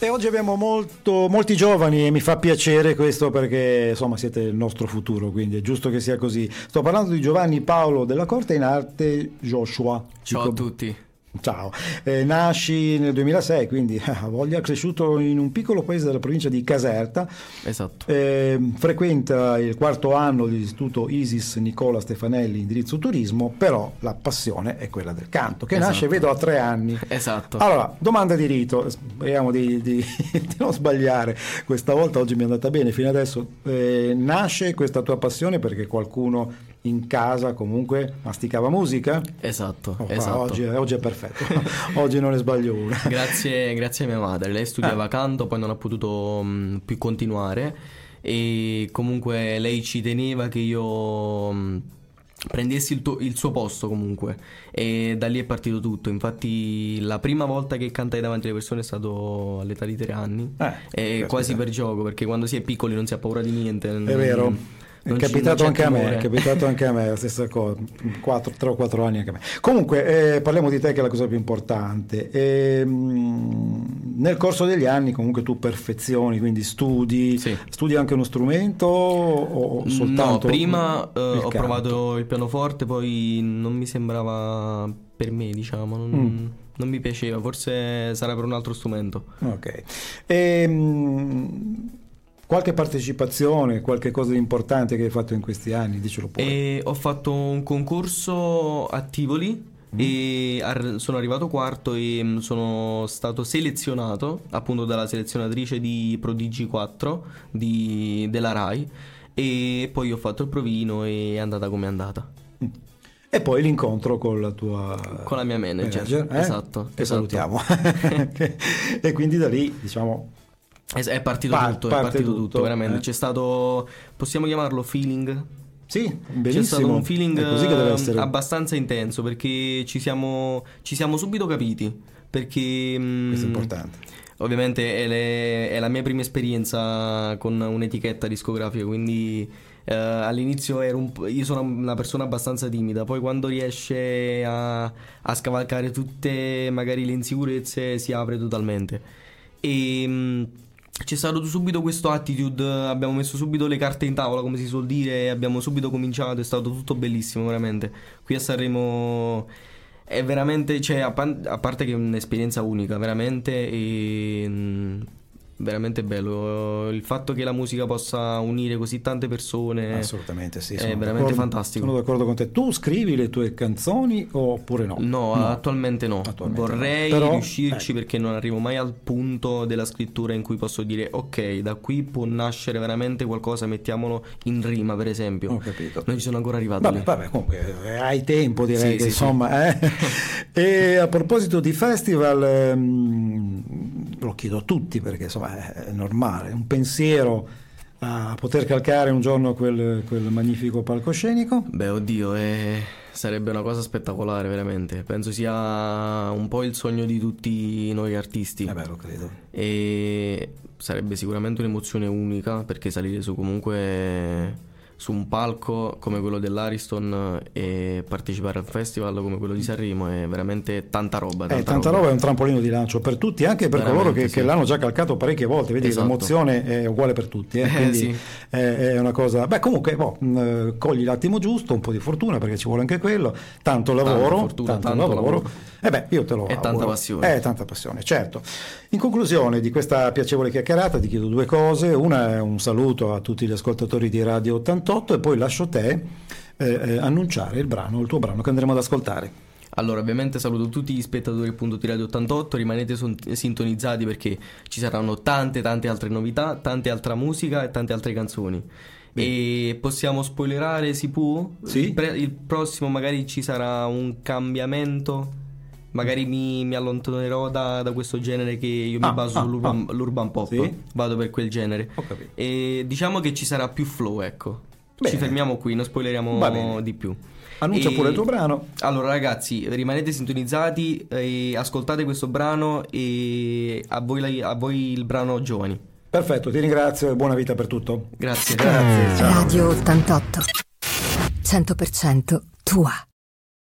E oggi abbiamo molto, molti giovani e mi fa piacere questo perché insomma siete il nostro futuro, quindi è giusto che sia così. Sto parlando di Giovanni Paolo della Corte in arte Joshua. Ciao Dico... a tutti. Ciao, eh, nasci nel 2006, quindi eh, a voglia cresciuto in un piccolo paese della provincia di Caserta. Esatto. Eh, frequenta il quarto anno dell'istituto Isis Nicola Stefanelli, indirizzo turismo, però la passione è quella del canto, che esatto. nasce, vedo, a tre anni. Esatto. Allora, domanda di rito, speriamo di, di, di, non sbagliare, questa volta oggi mi è andata bene fino adesso. Eh, nasce questa tua passione perché qualcuno in casa comunque masticava musica? Esatto, oh, esatto. Oggi, oggi, è perfetto, oggi non ne sbaglio una. Grazie, grazie a mia madre, lei studiava ah. canto, poi non ha potuto mh, più continuare. E comunque lei ci teneva che io... Mh, prendessi il, tuo, il, suo posto comunque. E da lì è partito tutto. Infatti la prima volta che cantai davanti alle persone è stato all'età di tre anni. Eh, quasi per gioco perché quando si è piccoli non si ha paura di niente. È vero è capitato anche a me, è capitato anche a me la stessa cosa, 4, 3 o 4 anni anche a me. Comunque, eh, parliamo di te che è la cosa più importante. E, ehm, mh, nel corso degli anni comunque tu perfezioni, quindi studi, sì. studi anche uno strumento o soltanto? No, prima eh, ho provato il pianoforte, poi non mi sembrava per me, diciamo, non, mm. non mi piaceva, forse sarà per un altro strumento. Ok. E, ehm, Qualche partecipazione, qualche cosa di importante che hai fatto in questi anni, dicelo pure. E ho fatto un concorso a Tivoli mm. e sono arrivato quarto e mm, sono stato selezionato appunto dalla selezionatrice di Prodigi 4 di, della RAI e poi ho fatto il provino e è andata come è andata. Mm. E poi l'incontro con la tua con la mia manager, manager eh? esatto. E esatto. salutiamo. e quindi da lì, diciamo, è partito pa- tutto, è partito tutto, tutto veramente. Eh. C'è stato, possiamo chiamarlo feeling? Sì, benissimo. C'è stato un feeling abbastanza intenso perché ci siamo, ci siamo subito capiti. Perché. Mm, Questo è importante. Ovviamente è, le, è, la mia prima esperienza con un'etichetta discografica, quindi uh, all'inizio un, io sono una persona abbastanza timida, poi quando riesce a, a scavalcare tutte magari le insicurezze si apre totalmente. E mm, c'è stato subito questo attitude, abbiamo messo subito le carte in tavola, come si suol dire, abbiamo subito cominciato, è stato tutto bellissimo, veramente. Qui a Sanremo è veramente, cioè, a, parte che è un'esperienza unica, veramente, e mm, veramente bello. Il fatto che la musica possa unire così tante persone assolutamente sì, è veramente fantastico. Sono d'accordo con te. Tu scrivi le tue canzoni oppure no? No, no. attualmente no. Attualmente Vorrei no. Però, riuscirci ecco. perché non arrivo mai al punto della scrittura in cui posso dire ok, da qui può nascere veramente qualcosa, mettiamolo in rima per esempio. Ho capito. Non ci sono ancora arrivato. Vabbè, vabbè comunque eh, hai tempo direi sì, che sì, insomma. Eh. e a proposito di festival, ehm, lo chiedo a tutti perché insomma è normale, un pensiero a poter calcare un giorno quel, quel magnifico palcoscenico? Beh, oddio, eh, sarebbe una cosa spettacolare, veramente. Penso sia un po' il sogno di tutti noi artisti. Eh beh, lo credo. E sarebbe sicuramente un'emozione unica perché salire su comunque su un palco come quello dell'Ariston e partecipare al festival come quello di Sanremo è veramente tanta roba. Tanta, eh, tanta roba. roba. è un trampolino di lancio per tutti, anche per veramente, coloro che, sì. che, l'hanno già calcato parecchie volte. Vedi, esatto. l'emozione è uguale per tutti. Eh? eh quindi sì. è, è, una cosa. Beh, comunque, boh, eh, cogli l'attimo giusto, un po' di fortuna perché ci vuole anche quello, tanto lavoro, fortuna, tanto, tanto, lavoro. lavoro. Eh beh, io te lo È auguro. tanta passione. È tanta passione, certo. In conclusione di questa piacevole chiacchierata ti chiedo due cose. Una è un saluto a tutti gli ascoltatori di Radio 88 e poi lascio te eh, eh, annunciare il brano, il tuo brano che andremo ad ascoltare. Allora, ovviamente saluto tutti gli spettatori appunto di Radio 88, rimanete son- sintonizzati perché ci saranno tante tante altre novità, tante altre musica e tante altre canzoni. Bene. E possiamo spoilerare, si può? Sì. Il, pre- il prossimo magari ci sarà un cambiamento magari mi, mi allontanerò da, da, questo genere che io mi ah, baso ah, sull'urban ah. pop, sì? vado per quel genere. E diciamo che ci sarà più flow, ecco. Bene. Ci fermiamo qui, non spoileriamo di più. Annuncia e... pure il tuo brano. Allora, ragazzi, rimanete sintonizzati e ascoltate questo brano e a voi, a voi il brano Giovani. Perfetto, ti ringrazio e buona vita per tutto. Grazie. Grazie. Ciao. Radio 88 100% tua.